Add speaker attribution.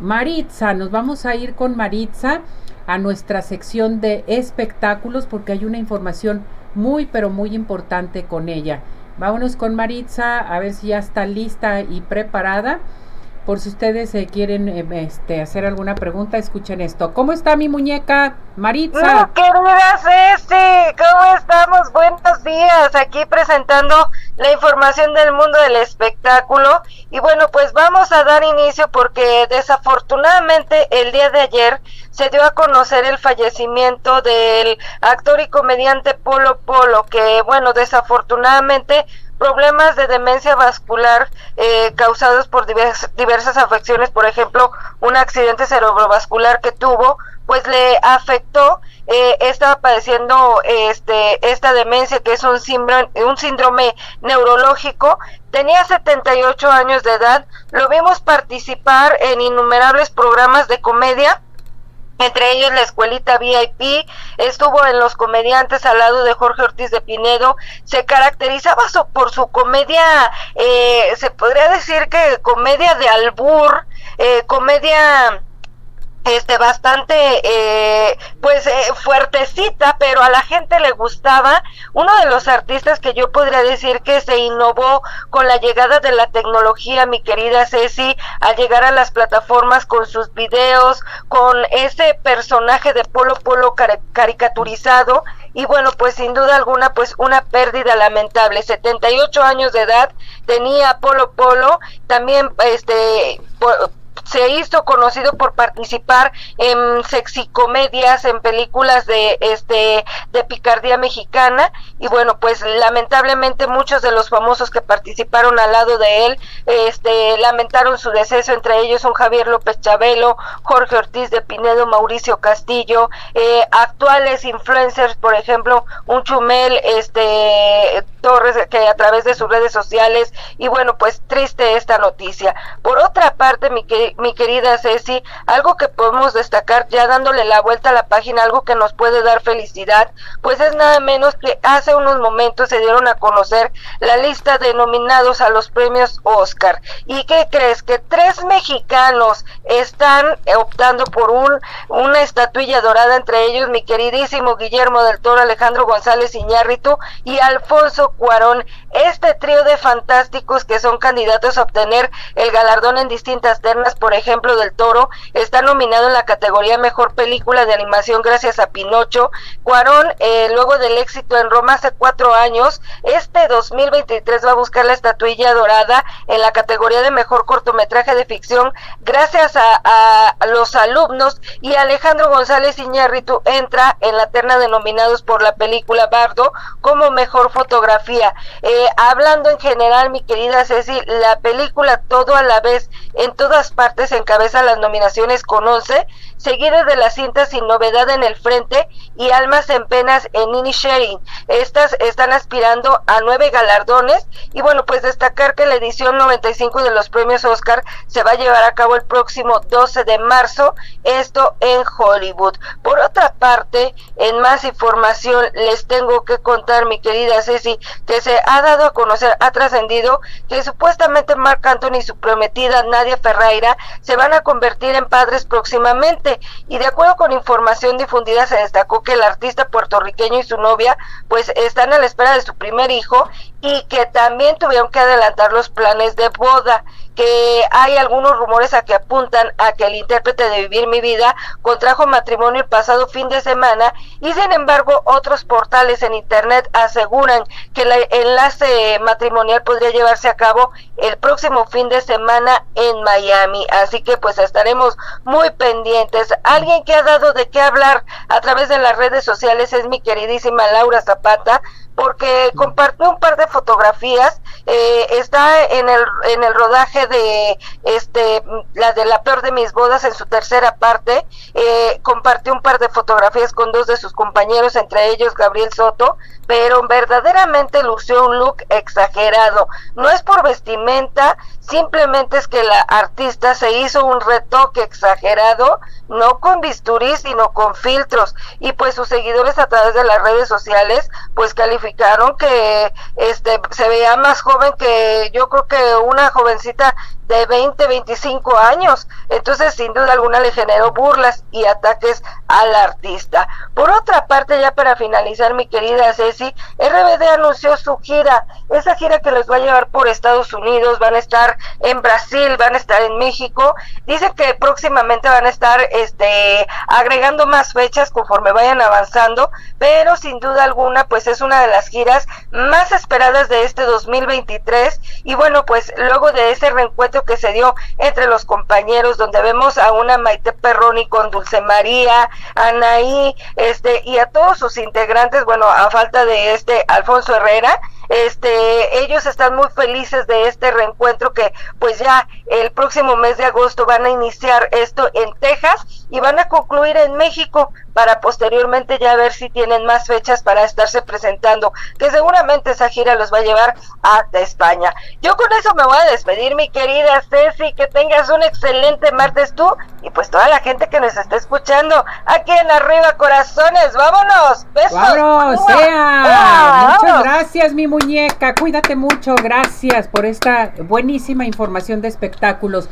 Speaker 1: Maritza, nos vamos a ir con Maritza a nuestra sección de espectáculos porque hay una información muy pero muy importante con ella. Vámonos con Maritza a ver si ya está lista y preparada. Por si ustedes se quieren em, este, hacer alguna pregunta, escuchen esto. ¿Cómo está mi muñeca, Maritza?
Speaker 2: querida Ceci, ¿cómo estamos? Buenos días. Aquí presentando la información del mundo del espectáculo. Y bueno, pues vamos a dar inicio porque desafortunadamente el día de ayer se dio a conocer el fallecimiento del actor y comediante Polo Polo, que bueno, desafortunadamente problemas de demencia vascular eh, causados por diversas afecciones, por ejemplo, un accidente cerebrovascular que tuvo, pues le afectó, eh, estaba padeciendo este, esta demencia que es un síndrome, un síndrome neurológico, tenía 78 años de edad, lo vimos participar en innumerables programas de comedia, entre ellos la escuelita VIP, estuvo en Los Comediantes al lado de Jorge Ortiz de Pinedo, se caracterizaba por su comedia, eh, se podría decir que comedia de albur, eh, comedia este bastante eh, pues eh, fuertecita pero a la gente le gustaba. Uno de los artistas que yo podría decir que se innovó con la llegada de la tecnología mi querida Ceci al llegar a las plataformas con sus videos con ese personaje de Polo Polo caricaturizado y bueno pues sin duda alguna pues una pérdida lamentable. 78 años de edad tenía Polo Polo también este se hizo conocido por participar en sexicomedias, en películas de este de picardía mexicana. Y bueno, pues lamentablemente muchos de los famosos que participaron al lado de él este lamentaron su deceso, entre ellos un Javier López Chabelo, Jorge Ortiz de Pinedo, Mauricio Castillo, eh, actuales influencers, por ejemplo, un Chumel este que a través de sus redes sociales y bueno, pues triste esta noticia. Por otra parte, mi mi querida Ceci, algo que podemos destacar ya dándole la vuelta a la página, algo que nos puede dar felicidad, pues es nada menos que hace unos momentos se dieron a conocer la lista de nominados a los premios Oscar. ¿Y qué crees? Que tres mexicanos están optando por un, una estatuilla dorada, entre ellos mi queridísimo Guillermo del Toro, Alejandro González Iñárritu y Alfonso Cuarón. Este trío de fantásticos que son candidatos a obtener el galardón en distintas ternas por ejemplo, del Toro, está nominado en la categoría Mejor Película de Animación gracias a Pinocho. Cuarón, eh, luego del éxito en Roma hace cuatro años, este 2023 va a buscar la estatuilla dorada en la categoría de Mejor Cortometraje de Ficción gracias a, los alumnos y Alejandro González Iñárritu entra en la terna de nominados por la película Bardo como Mejor Fotografía. Eh, hablando en general, mi querida Ceci, la película todo a la vez en todas partes encabeza las nominaciones con 11, seguidas de las cintas Sin Novedad en el Frente y Almas en Penas en Nini Sharing. Estas están aspirando a nueve galardones y bueno, pues destacar que la edición 95 de los premios Oscar se va a llevar a cabo el próximo 12 de marzo, esto en Hollywood. Por otra parte, en más información les tengo que contar, mi querida Ceci, que se ha dado a conocer, ha trascendido que supuestamente Marc Anthony y su prometida Nadia Ferreira se van a convertir en padres próximamente y de acuerdo con información difundida se destacó que el artista puertorriqueño y su novia pues están a la espera de su primer hijo y que también tuvieron que adelantar los planes de boda que hay algunos rumores a que apuntan a que el intérprete de Vivir mi vida contrajo matrimonio el pasado fin de semana y sin embargo otros portales en internet aseguran que el enlace matrimonial podría llevarse a cabo el próximo fin de semana en Miami. Así que pues estaremos muy pendientes. Alguien que ha dado de qué hablar a través de las redes sociales es mi queridísima Laura Zapata porque compartió un par de fotografías, eh, está en el, en el rodaje de este la de la peor de mis bodas en su tercera parte, eh, compartió un par de fotografías con dos de sus compañeros, entre ellos Gabriel Soto, pero verdaderamente lució un look exagerado. No es por vestimenta, simplemente es que la artista se hizo un retoque exagerado, no con bisturí, sino con filtros. Y pues sus seguidores a través de las redes sociales, pues calificaron que este se veía más joven que yo creo que una jovencita de 20, 25 años. Entonces, sin duda alguna, le generó burlas y ataques al artista. Por otra parte, ya para finalizar, mi querida Ceci, RBD anunció su gira, esa gira que los va a llevar por Estados Unidos, van a estar en Brasil, van a estar en México. Dicen que próximamente van a estar este, agregando más fechas conforme vayan avanzando, pero sin duda alguna, pues es una de las giras más esperadas de este 2023. Y bueno, pues luego de ese reencuentro que se dio entre los compañeros, donde vemos a una Maite Perroni con Dulce María, Anaí, este, y a todos sus integrantes, bueno, a falta de este Alfonso Herrera, este, ellos están muy felices de este reencuentro que pues ya el próximo mes de agosto van a iniciar esto en Texas y van a concluir en México para posteriormente ya ver si tienen más fechas para estarse presentando, que seguramente esa gira los va a llevar hasta España. Yo con eso me voy a despedir, mi querida Ceci, que tengas un excelente martes tú y pues toda la gente que nos está escuchando aquí en Arriba Corazones. Vámonos, besos.
Speaker 1: Vámonos, sea. Muchas gracias, mi muñeca. Cuídate mucho. Gracias por esta buenísima información de espectáculos.